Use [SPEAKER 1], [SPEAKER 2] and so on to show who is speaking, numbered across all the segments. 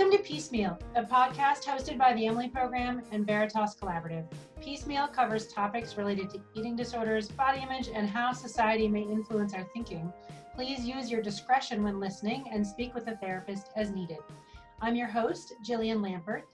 [SPEAKER 1] Welcome to Piecemeal, a podcast hosted by the Emily Program and Veritas Collaborative. Piecemeal covers topics related to eating disorders, body image, and how society may influence our thinking. Please use your discretion when listening and speak with a therapist as needed. I'm your host, Jillian Lampert.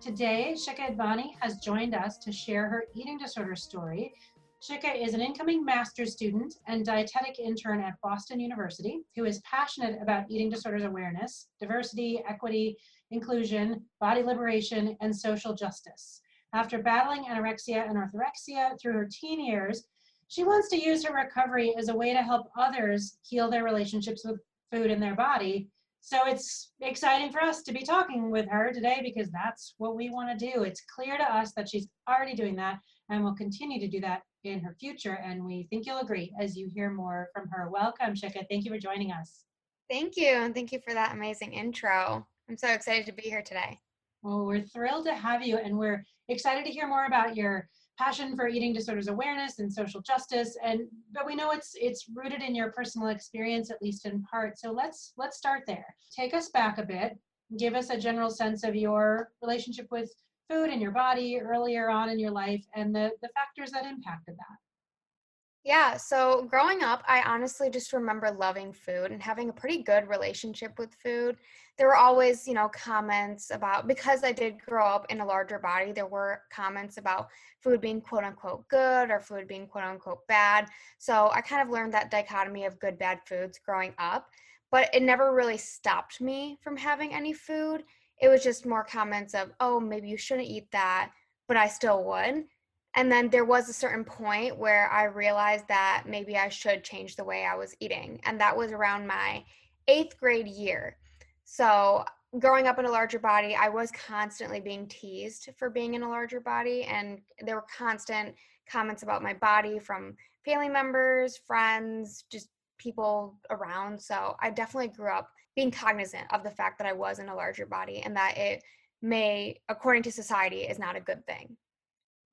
[SPEAKER 1] Today, Shika Advani has joined us to share her eating disorder story. Shika is an incoming master's student and dietetic intern at Boston University who is passionate about eating disorders awareness, diversity, equity, inclusion, body liberation, and social justice. After battling anorexia and orthorexia through her teen years, she wants to use her recovery as a way to help others heal their relationships with food and their body so it's exciting for us to be talking with her today because that's what we want to do. It's clear to us that she's already doing that and will continue to do that in her future. And we think you'll agree as you hear more from her. Welcome, Shika. Thank you for joining us.
[SPEAKER 2] Thank you. And thank you for that amazing intro. I'm so excited to be here today.
[SPEAKER 1] Well, we're thrilled to have you, and we're excited to hear more about your passion for eating disorders awareness and social justice and but we know it's it's rooted in your personal experience at least in part. So let's let's start there. Take us back a bit. Give us a general sense of your relationship with food and your body earlier on in your life and the the factors that impacted that
[SPEAKER 2] yeah, so growing up, I honestly just remember loving food and having a pretty good relationship with food. There were always, you know, comments about because I did grow up in a larger body, there were comments about food being quote unquote good or food being quote unquote bad. So I kind of learned that dichotomy of good bad foods growing up, but it never really stopped me from having any food. It was just more comments of, "Oh, maybe you shouldn't eat that," but I still would and then there was a certain point where I realized that maybe I should change the way I was eating. And that was around my eighth grade year. So, growing up in a larger body, I was constantly being teased for being in a larger body. And there were constant comments about my body from family members, friends, just people around. So, I definitely grew up being cognizant of the fact that I was in a larger body and that it may, according to society, is not a good thing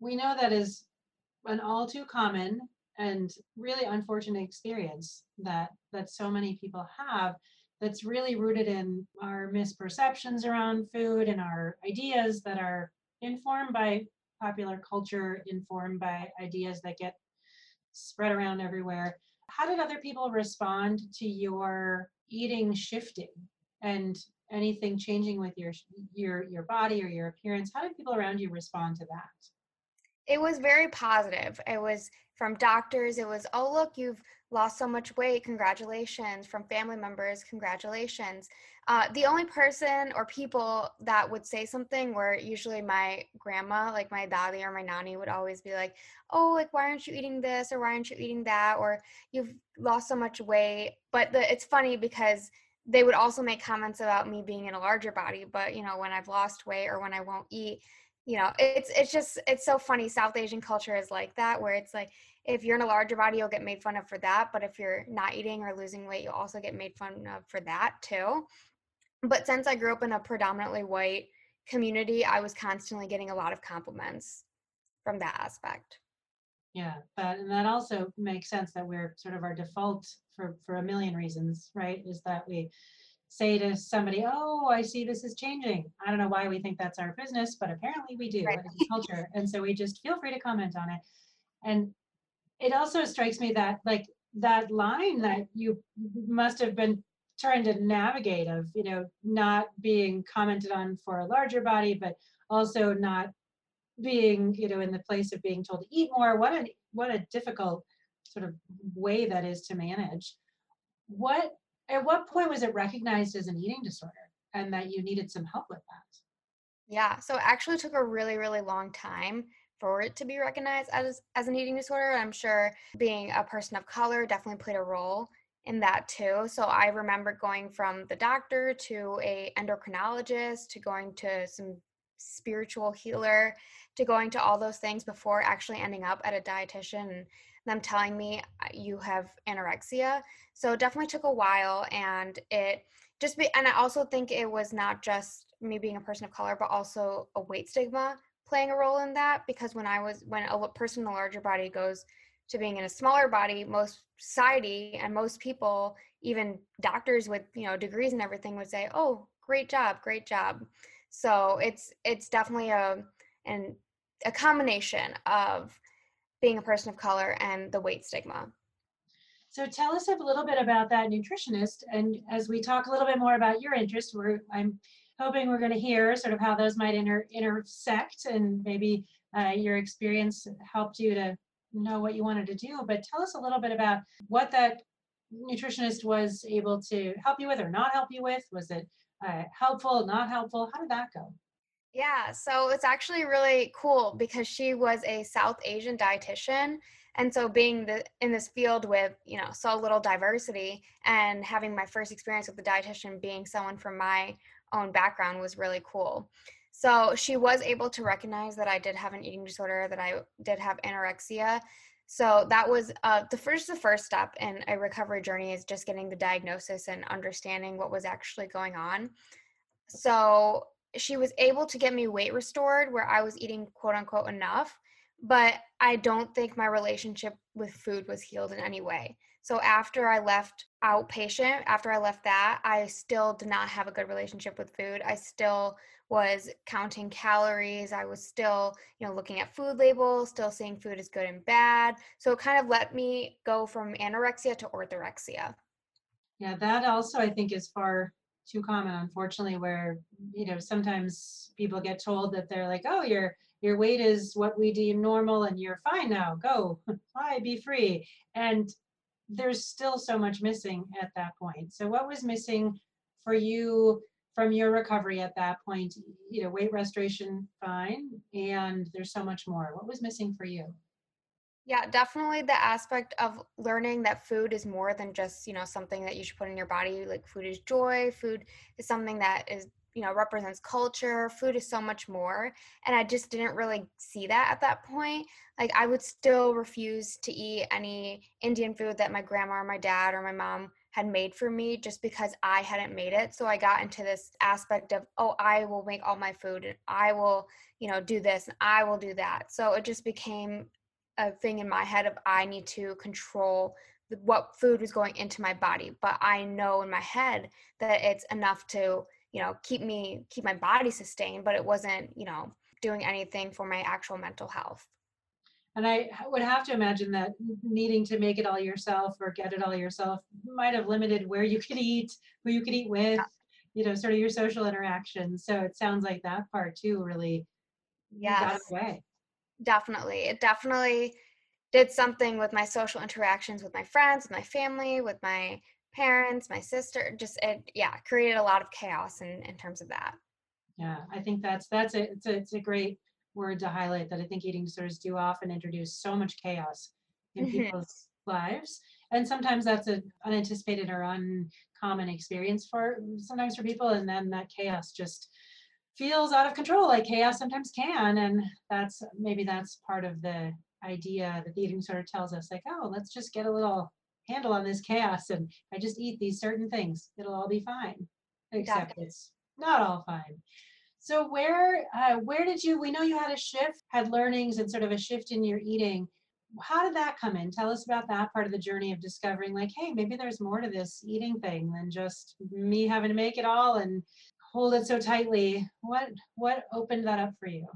[SPEAKER 1] we know that is an all too common and really unfortunate experience that that so many people have that's really rooted in our misperceptions around food and our ideas that are informed by popular culture informed by ideas that get spread around everywhere. How did other people respond to your eating shifting and anything changing with your your your body or your appearance? How did people around you respond to that
[SPEAKER 2] it was very positive. It was from doctors, it was, oh, look, you've lost so much weight. Congratulations. From family members, congratulations. Uh, the only person or people that would say something were usually my grandma, like my dadi or my nani, would always be like, oh, like, why aren't you eating this or why aren't you eating that? Or you've lost so much weight. But the, it's funny because they would also make comments about me being in a larger body. But, you know, when I've lost weight or when I won't eat, you know it's it's just it's so funny south asian culture is like that where it's like if you're in a larger body you'll get made fun of for that but if you're not eating or losing weight you'll also get made fun of for that too. But since i grew up in a predominantly white community i was constantly getting a lot of compliments from that aspect.
[SPEAKER 1] Yeah that and that also makes sense that we're sort of our default for for a million reasons right is that we say to somebody, "Oh, I see this is changing." I don't know why we think that's our business, but apparently we do. Right. Culture, and so we just feel free to comment on it. And it also strikes me that like that line that you must have been trying to navigate of you know not being commented on for a larger body, but also not being you know in the place of being told to eat more. What a what a difficult sort of way that is to manage. What at what point was it recognized as an eating disorder and that you needed some help with that?
[SPEAKER 2] Yeah, so it actually took a really, really long time for it to be recognized as, as an eating disorder. I'm sure being a person of color definitely played a role in that too. So I remember going from the doctor to a endocrinologist to going to some spiritual healer to going to all those things before actually ending up at a dietitian them telling me you have anorexia. So it definitely took a while and it just be and I also think it was not just me being a person of color, but also a weight stigma playing a role in that because when I was when a person in a larger body goes to being in a smaller body, most society and most people, even doctors with you know degrees and everything, would say, "Oh, great job, great job. So it's it's definitely um, a and a combination of being a person of color and the weight stigma.
[SPEAKER 1] So tell us a little bit about that nutritionist. And as we talk a little bit more about your interest, we're I'm hoping we're going to hear sort of how those might inter, intersect and maybe uh, your experience helped you to know what you wanted to do. But tell us a little bit about what that nutritionist was able to help you with or not help you with. Was it uh, helpful, not helpful? How did that go?
[SPEAKER 2] Yeah, so it's actually really cool because she was a South Asian dietitian. And so being the, in this field with, you know, so little diversity and having my first experience with the dietitian being someone from my own background was really cool. So she was able to recognize that I did have an eating disorder, that I did have anorexia. So that was uh, the first the first step in a recovery journey is just getting the diagnosis and understanding what was actually going on. So she was able to get me weight restored where I was eating quote unquote enough, but I don't think my relationship with food was healed in any way. So after I left outpatient, after I left that, I still did not have a good relationship with food. I still was counting calories. I was still, you know, looking at food labels, still seeing food as good and bad. So it kind of let me go from anorexia to orthorexia.
[SPEAKER 1] Yeah, that also I think is far too common, unfortunately, where you know sometimes people get told that they're like, oh, your your weight is what we deem normal and you're fine now. Go, fly, be free. And there's still so much missing at that point. So what was missing for you from your recovery at that point? You know, weight restoration, fine, and there's so much more. What was missing for you?
[SPEAKER 2] Yeah, definitely the aspect of learning that food is more than just, you know, something that you should put in your body. Like food is joy, food is something that is, you know, represents culture. Food is so much more. And I just didn't really see that at that point. Like I would still refuse to eat any Indian food that my grandma or my dad or my mom had made for me just because I hadn't made it. So I got into this aspect of, oh, I will make all my food and I will, you know, do this and I will do that. So it just became a thing in my head of I need to control what food was going into my body, but I know in my head that it's enough to, you know, keep me keep my body sustained, but it wasn't, you know, doing anything for my actual mental health.
[SPEAKER 1] And I would have to imagine that needing to make it all yourself or get it all yourself might have limited where you could eat, who you could eat with, you know, sort of your social interactions. So it sounds like that part too really yes. got away
[SPEAKER 2] definitely. It definitely did something with my social interactions with my friends, with my family, with my parents, my sister. Just it, yeah, created a lot of chaos in in terms of that.
[SPEAKER 1] Yeah, I think that's that's a it's a it's a great word to highlight that I think eating disorders do often introduce so much chaos in mm-hmm. people's lives. And sometimes that's an unanticipated or uncommon experience for sometimes for people. And then that chaos just feels out of control like chaos sometimes can and that's maybe that's part of the idea that the eating disorder tells us like oh let's just get a little handle on this chaos and i just eat these certain things it'll all be fine. Except it's not all fine. So where uh, where did you we know you had a shift had learnings and sort of a shift in your eating. How did that come in? Tell us about that part of the journey of discovering like hey maybe there's more to this eating thing than just me having to make it all and hold it so tightly. What what opened that up for you?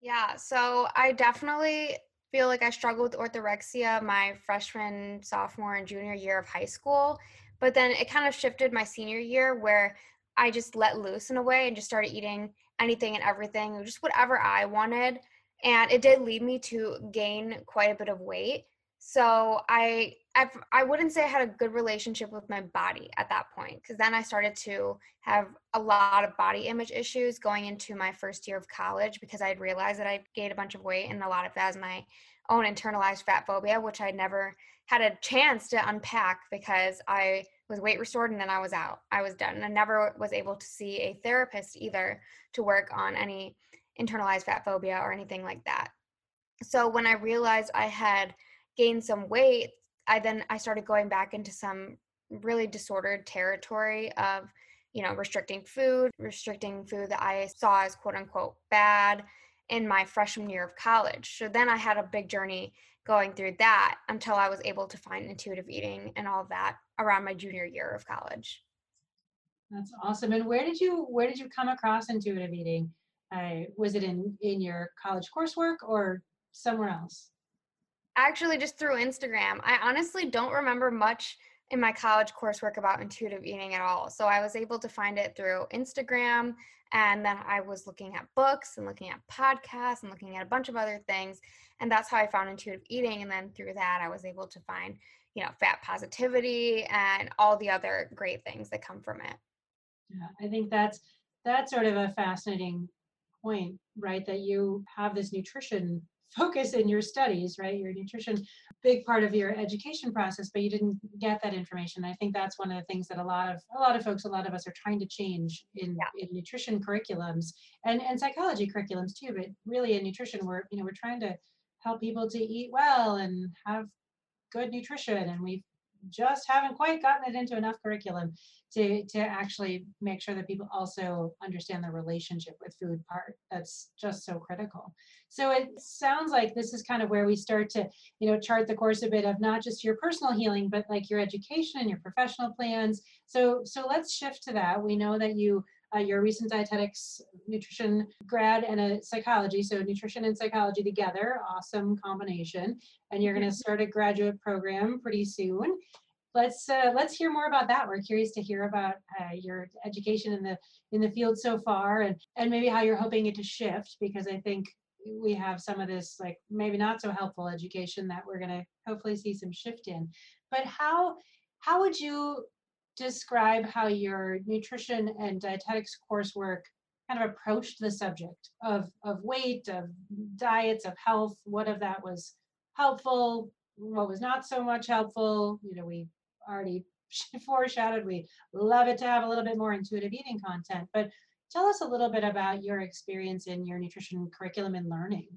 [SPEAKER 2] Yeah, so I definitely feel like I struggled with orthorexia my freshman, sophomore, and junior year of high school. But then it kind of shifted my senior year where I just let loose in a way and just started eating anything and everything, just whatever I wanted. And it did lead me to gain quite a bit of weight. So I I've, I wouldn't say I had a good relationship with my body at that point because then I started to have a lot of body image issues going into my first year of college because I realized that I gained a bunch of weight and a lot of that is my own internalized fat phobia, which I never had a chance to unpack because I was weight restored and then I was out. I was done. And I never was able to see a therapist either to work on any internalized fat phobia or anything like that. So when I realized I had gained some weight I then I started going back into some really disordered territory of you know restricting food restricting food that i saw as quote unquote bad in my freshman year of college so then i had a big journey going through that until i was able to find intuitive eating and all that around my junior year of college
[SPEAKER 1] That's awesome. And where did you where did you come across intuitive eating? Uh, was it in in your college coursework or somewhere else?
[SPEAKER 2] Actually, just through Instagram. I honestly don't remember much in my college coursework about intuitive eating at all. So I was able to find it through Instagram. And then I was looking at books and looking at podcasts and looking at a bunch of other things. And that's how I found intuitive eating. And then through that, I was able to find, you know, fat positivity and all the other great things that come from it.
[SPEAKER 1] Yeah, I think that's that's sort of a fascinating point, right? That you have this nutrition focus in your studies, right? Your nutrition, big part of your education process, but you didn't get that information. I think that's one of the things that a lot of a lot of folks, a lot of us are trying to change in, yeah. in nutrition curriculums and, and psychology curriculums too. But really in nutrition, we're you know, we're trying to help people to eat well and have good nutrition. And we've just haven't quite gotten it into enough curriculum to to actually make sure that people also understand the relationship with food part. That's just so critical. So it sounds like this is kind of where we start to you know chart the course a bit of not just your personal healing but like your education and your professional plans. So so let's shift to that. We know that you uh, you're a recent dietetics nutrition grad and a psychology so nutrition and psychology together awesome combination. And you're going to start a graduate program pretty soon. Let's uh, let's hear more about that. We're curious to hear about uh, your education in the in the field so far and and maybe how you're hoping it to shift because i think we have some of this like maybe not so helpful education that we're going to hopefully see some shift in. But how how would you describe how your nutrition and dietetics coursework kind of approached the subject of, of weight, of diets, of health, what of that was helpful, what was not so much helpful. You know, we already foreshadowed we love it to have a little bit more intuitive eating content, but tell us a little bit about your experience in your nutrition curriculum and learning.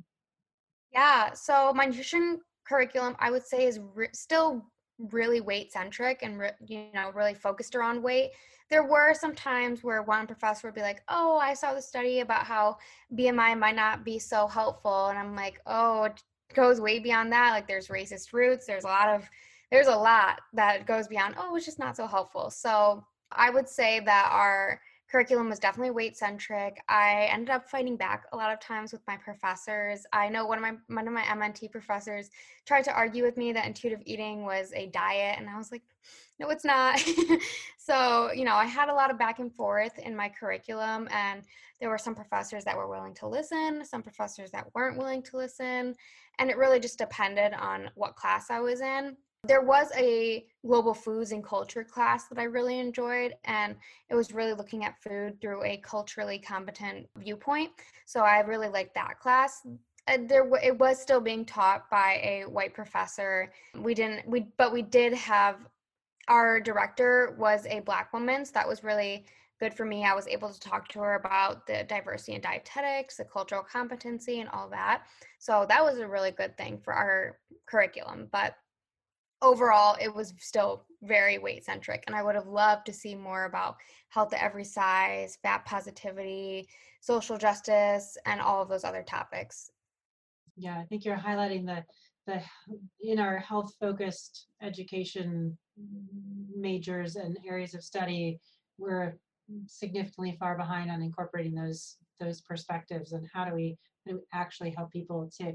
[SPEAKER 2] Yeah, so my nutrition curriculum, I would say, is re- still really weight centric and re- you know really focused around weight there were some times where one professor would be like oh i saw the study about how bmi might not be so helpful and i'm like oh it goes way beyond that like there's racist roots there's a lot of there's a lot that goes beyond oh it's just not so helpful. So i would say that our curriculum was definitely weight centric. I ended up fighting back a lot of times with my professors. I know one of my one of my MNT professors tried to argue with me that intuitive eating was a diet and I was like no it's not. so, you know, I had a lot of back and forth in my curriculum and there were some professors that were willing to listen, some professors that weren't willing to listen, and it really just depended on what class I was in there was a global foods and culture class that I really enjoyed, and it was really looking at food through a culturally competent viewpoint. So I really liked that class. And there, it was still being taught by a white professor. We didn't, we, but we did have our director was a black woman, so that was really good for me. I was able to talk to her about the diversity in dietetics, the cultural competency, and all that. So that was a really good thing for our curriculum. But overall it was still very weight centric and i would have loved to see more about health at every size fat positivity social justice and all of those other topics.
[SPEAKER 1] Yeah i think you're highlighting the the in our health focused education majors and areas of study we're significantly far behind on incorporating those those perspectives and how do we, how do we actually help people to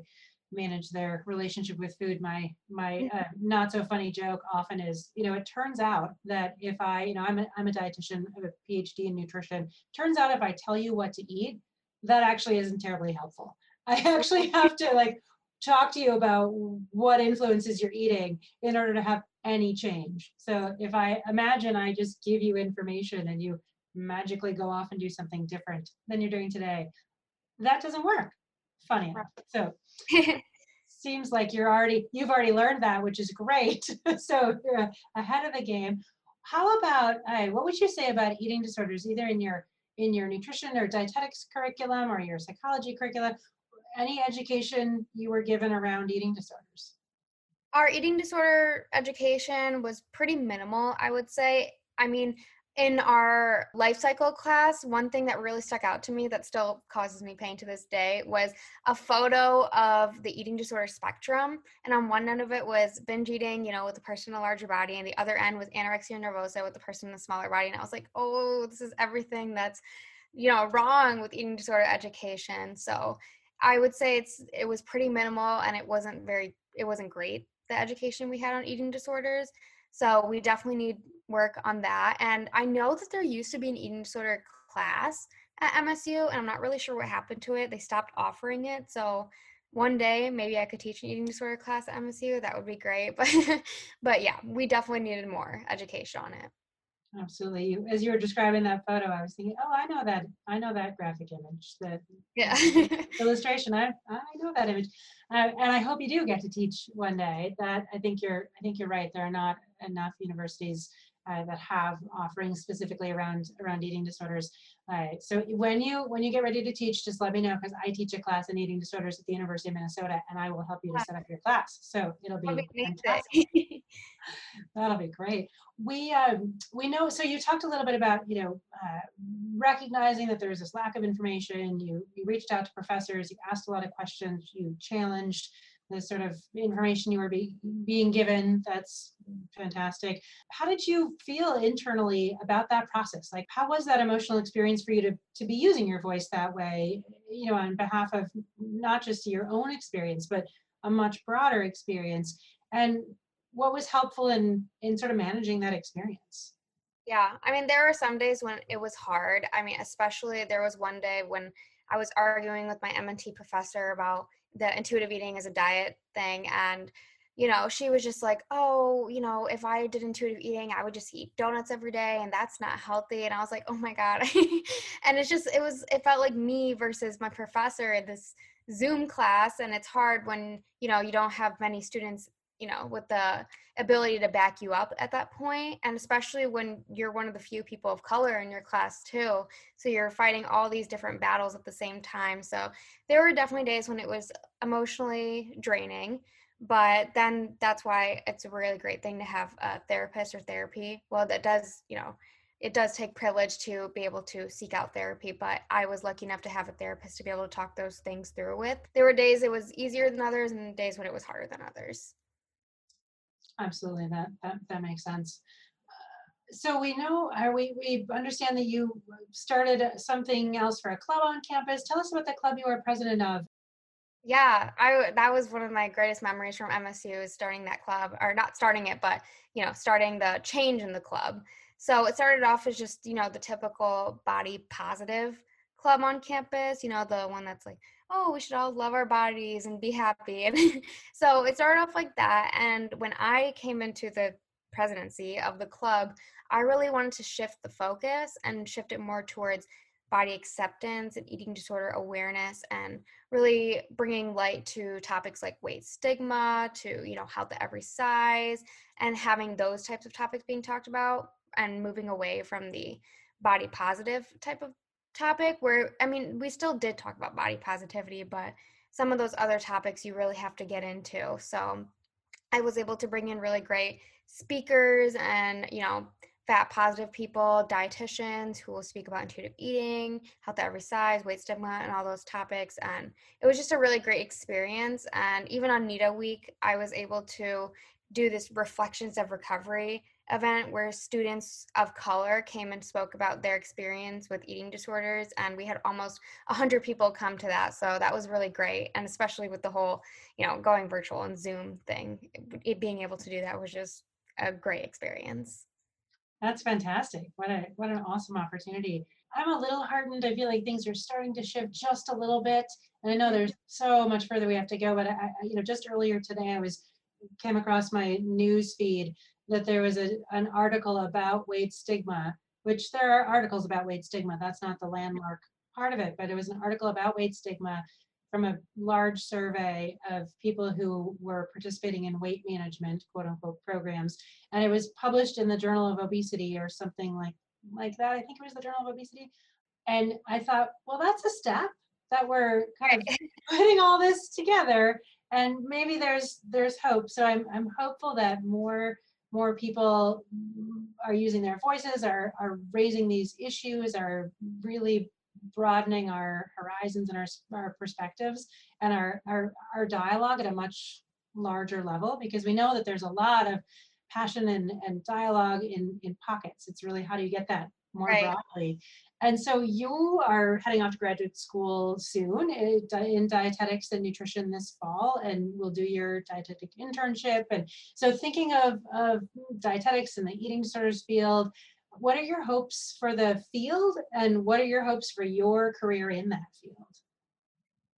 [SPEAKER 1] manage their relationship with food. My my uh, not so funny joke often is you know it turns out that if i you know i'm a, I'm a dietitian i have a phd in nutrition. Turns out if i tell you what to eat that actually isn't terribly helpful. I actually have to like talk to you about what influences you're eating in order to have any change. So if i imagine i just give you information and you magically go off and do something different than you're doing today that doesn't work funny. So seems like you're already you've already learned that, which is great. so you're ahead of the game. How about uh, what would you say about eating disorders, either in your in your nutrition or dietetics curriculum or your psychology curriculum? Any education you were given around eating disorders?
[SPEAKER 2] Our eating disorder education was pretty minimal, I would say. I mean, in our life cycle class, one thing that really stuck out to me that still causes me pain to this day was a photo of the eating disorder spectrum. And on one end of it was binge eating, you know, with the person in a larger body, and the other end was anorexia nervosa with the person in the smaller body. And I was like, oh, this is everything that's, you know, wrong with eating disorder education. So I would say it's it was pretty minimal and it wasn't very it wasn't great the education we had on eating disorders. So we definitely need work on that. And I know that there used to be an eating disorder class at MSU, and I'm not really sure what happened to it. They stopped offering it. So one day maybe I could teach an eating disorder class at MSU. That would be great. But but yeah, we definitely needed more education on it.
[SPEAKER 1] Absolutely. You, as you were describing that photo, I was thinking, oh, I know that. I know that graphic image, that
[SPEAKER 2] yeah.
[SPEAKER 1] illustration. I, I know that image, uh, and I hope you do get to teach one day. That I think you're. I think you're right. There are not enough universities uh, that have offerings specifically around around eating disorders. Uh, so when you when you get ready to teach, just let me know because I teach a class in eating disorders at the University of Minnesota, and I will help you to set up your class. So it'll be, be fantastic. That'll be great. We um, we know. So you talked a little bit about you know uh, recognizing that there's this lack of information. You you reached out to professors. You asked a lot of questions. You challenged the sort of information you were be, being given. That's fantastic. How did you feel internally about that process? Like, how was that emotional experience for you to, to be using your voice that way, you know, on behalf of not just your own experience, but a much broader experience? And what was helpful in, in sort of managing that experience?
[SPEAKER 2] Yeah, I mean, there were some days when it was hard. I mean, especially there was one day when I was arguing with my MNT professor about the intuitive eating as a diet thing and you know she was just like oh you know if i did intuitive eating i would just eat donuts every day and that's not healthy and i was like oh my god. And it's just it was it felt like me versus my professor in this zoom class and it's hard when you know you don't have many students you know with the ability to back you up at that point and especially when you're one of the few people of color in your class too so you're fighting all these different battles at the same time so there were definitely days when it was emotionally draining but then that's why it's a really great thing to have a therapist or therapy well that does you know it does take privilege to be able to seek out therapy, but I was lucky enough to have a therapist to be able to talk those things through with. There were days it was easier than others and days when it was harder than others.
[SPEAKER 1] Absolutely, that that, that makes sense. Uh, so we know, we we understand that you started something else for a club on campus. Tell us about the club you were president of.
[SPEAKER 2] Yeah, I that was one of my greatest memories from MSU is starting that club, or not starting it, but you know, starting the change in the club. So it started off as just you know the typical body positive club on campus. You know, the one that's like oh, we should all love our bodies and be happy. And so it started off like that. And when I came into the presidency of the club, I really wanted to shift the focus and shift it more towards body acceptance and eating disorder awareness and really bringing light to topics like weight stigma to you know health at every size and having those types of topics being talked about and moving away from the body positive type of topic where I mean, we still did talk about body positivity, but some of those other topics you really have to get into. So I was able to bring in really great speakers and, you know, fat positive people, dietitians who will speak about intuitive eating, health at every size, weight stigma, and all those topics. And it was just a really great experience. And even on NEDA week, I was able to do this reflections of recovery event where students of color came and spoke about their experience with eating disorders and we had almost 100 people come to that so that was really great and especially with the whole you know going virtual and zoom thing it, being able to do that was just a great experience.
[SPEAKER 1] That's fantastic. What a what an awesome opportunity. I'm a little heartened. I feel like things are starting to shift just a little bit and i know there's so much further we have to go but I, you know just earlier today i was came across my news feed that there was a, an article about weight stigma, which there are articles about weight stigma. That's not the landmark part of it, but it was an article about weight stigma from a large survey of people who were participating in weight management, quote unquote, programs. And it was published in the Journal of Obesity or something like, like that. I think it was the Journal of Obesity. And I thought, well, that's a step that we're kind of putting all this together and maybe there's there's hope so i'm i'm hopeful that more more people are using their voices, are, are raising these issues, are really broadening our horizons and our, our perspectives and our, our, our dialogue at a much larger level because we know that there's a lot of passion and, and dialogue in, in pockets. It's really how do you get that more right. broadly? And so you are heading off to graduate school soon eh, in dietetics and nutrition this fall, and will do your dietetic internship. And so, thinking of, of dietetics and the eating disorders field, what are your hopes for the field, and what are your hopes for your career in that field?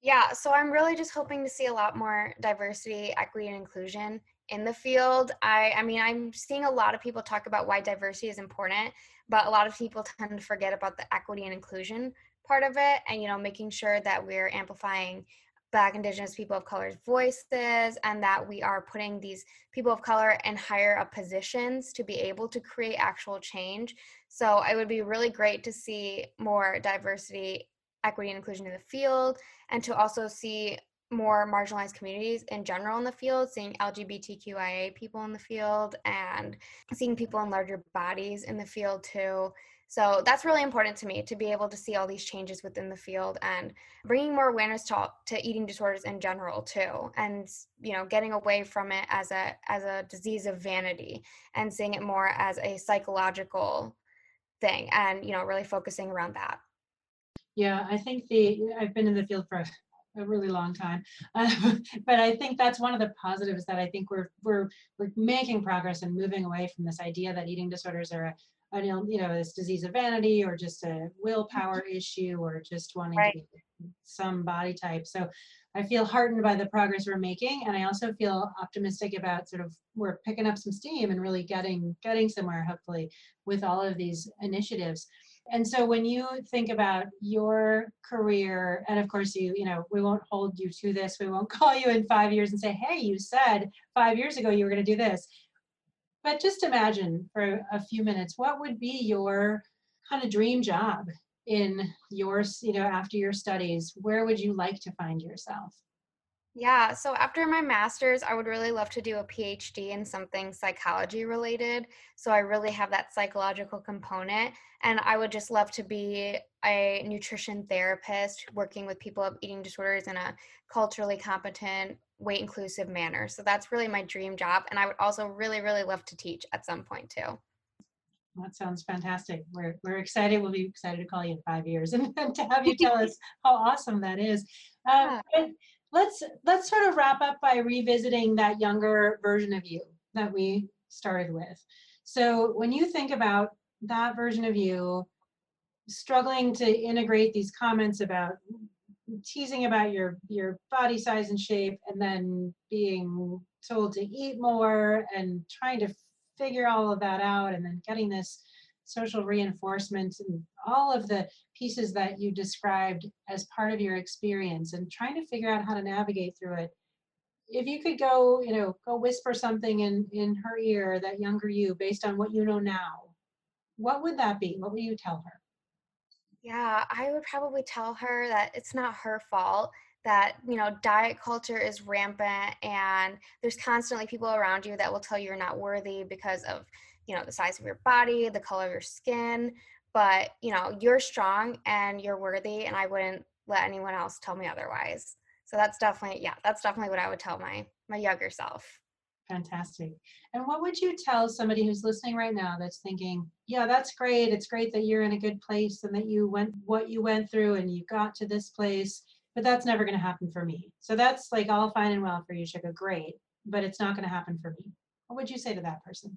[SPEAKER 2] Yeah, so I'm really just hoping to see a lot more diversity, equity, and inclusion in the field. I, I mean, I'm seeing a lot of people talk about why diversity is important, but a lot of people tend to forget about the equity and inclusion part of it, and you know, making sure that we're amplifying Black, Indigenous, people of color's voices, and that we are putting these people of color in higher up positions to be able to create actual change. So it would be really great to see more diversity equity and inclusion in the field and to also see more marginalized communities in general in the field, seeing LGBTQIA people in the field and seeing people in larger bodies in the field too. So that's really important to me to be able to see all these changes within the field and bringing more awareness to, to eating disorders in general too, and you know getting away from it as a as a disease of vanity and seeing it more as a psychological thing, and you know really focusing around that.
[SPEAKER 1] Yeah, I think the I've been in the field for a really long time, uh, but I think that's one of the positives that I think we're we're we're making progress and moving away from this idea that eating disorders are a an you know this disease of vanity or just a willpower issue or just wanting right. to be some body type. So I feel heartened by the progress we're making, and I also feel optimistic about sort of we're picking up some steam and really getting getting somewhere hopefully with all of these initiatives. And so when you think about your career, and of course you, you know, we won't hold you to this. We won't call you in five years and say, hey, you said five years ago you were going to do this. But just imagine for a few minutes, what would be your kind of dream job in your, you know, after your studies? Where would you like to find yourself?
[SPEAKER 2] Yeah, so after my master's, I would really love to do a PhD in something psychology related. So I really have that psychological component. And I would just love to be a nutrition therapist working with people of eating disorders in a culturally competent, weight inclusive manner. So that's really my dream job. And I would also really, really love to teach at some point too.
[SPEAKER 1] That sounds fantastic. We're, we're excited. We'll be excited to call you in five years and, to have you tell us how awesome that is. Um, yeah let's let's sort of wrap up by revisiting that younger version of you that we started with. So when you think about that version of you struggling to integrate these comments about teasing about your your body size and shape and then being told to eat more and trying to figure all of that out and then getting this social reinforcement and all of the pieces that you described as part of your experience and trying to figure out how to navigate through it. If you could go you know go whisper something in in her ear that younger you based on what you know now what would that be? What would you tell her?
[SPEAKER 2] Yeah i would probably tell her that it's not her fault that you know diet culture is rampant and there's constantly people around you that will tell you you're not worthy because of you know the size of your body the color of your skin but you know you're strong and you're worthy and i wouldn't let anyone else tell me otherwise. So that's definitely yeah that's definitely what i would tell my my younger self.
[SPEAKER 1] Fantastic. And what would you tell somebody who's listening right now that's thinking yeah that's great. It's great that you're in a good place and that you went what you went through and you got to this place but that's never going to happen for me. So that's like all fine and well for you Shika, great but it's not going to happen for me. What would you say to that person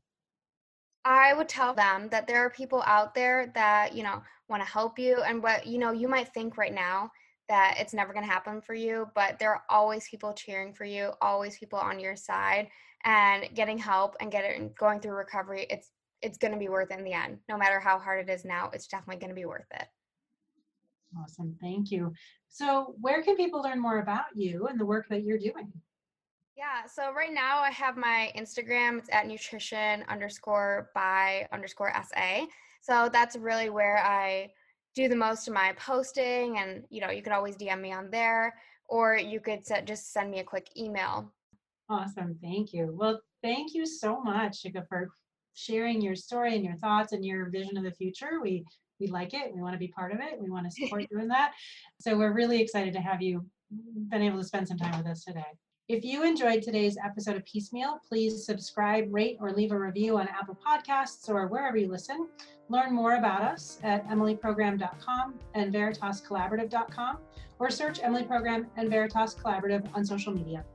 [SPEAKER 2] I would tell them that there are people out there that, you know, want to help you and what, you know, you might think right now that it's never going to happen for you, but there are always people cheering for you, always people on your side and getting help and getting going through recovery. It's it's going to be worth it in the end. No matter how hard it is now, it's definitely going to be worth it.
[SPEAKER 1] Awesome. Thank you. So, where can people learn more about you and the work that you're doing?
[SPEAKER 2] Yeah, so right now I have my Instagram. It's at nutrition underscore by underscore SA. So that's really where I do the most of my posting. And, you know, you could always DM me on there or you could set, just send me a quick email.
[SPEAKER 1] Awesome. Thank you. Well, thank you so much, Shika, for sharing your story and your thoughts and your vision of the future. We we like it. We want to be part of it. We want to support you in that. So we're really excited to have you been able to spend some time with us today. If you enjoyed today's episode of Piecemeal, please subscribe, rate, or leave a review on Apple Podcasts or wherever you listen. Learn more about us at emilyprogram.com and veritascollaborative.com or search Emily Program and Veritas Collaborative on social media.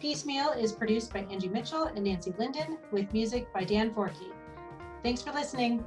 [SPEAKER 1] Piecemeal is produced by Angie Mitchell and Nancy Linden with music by Dan Forkey. Thanks for listening.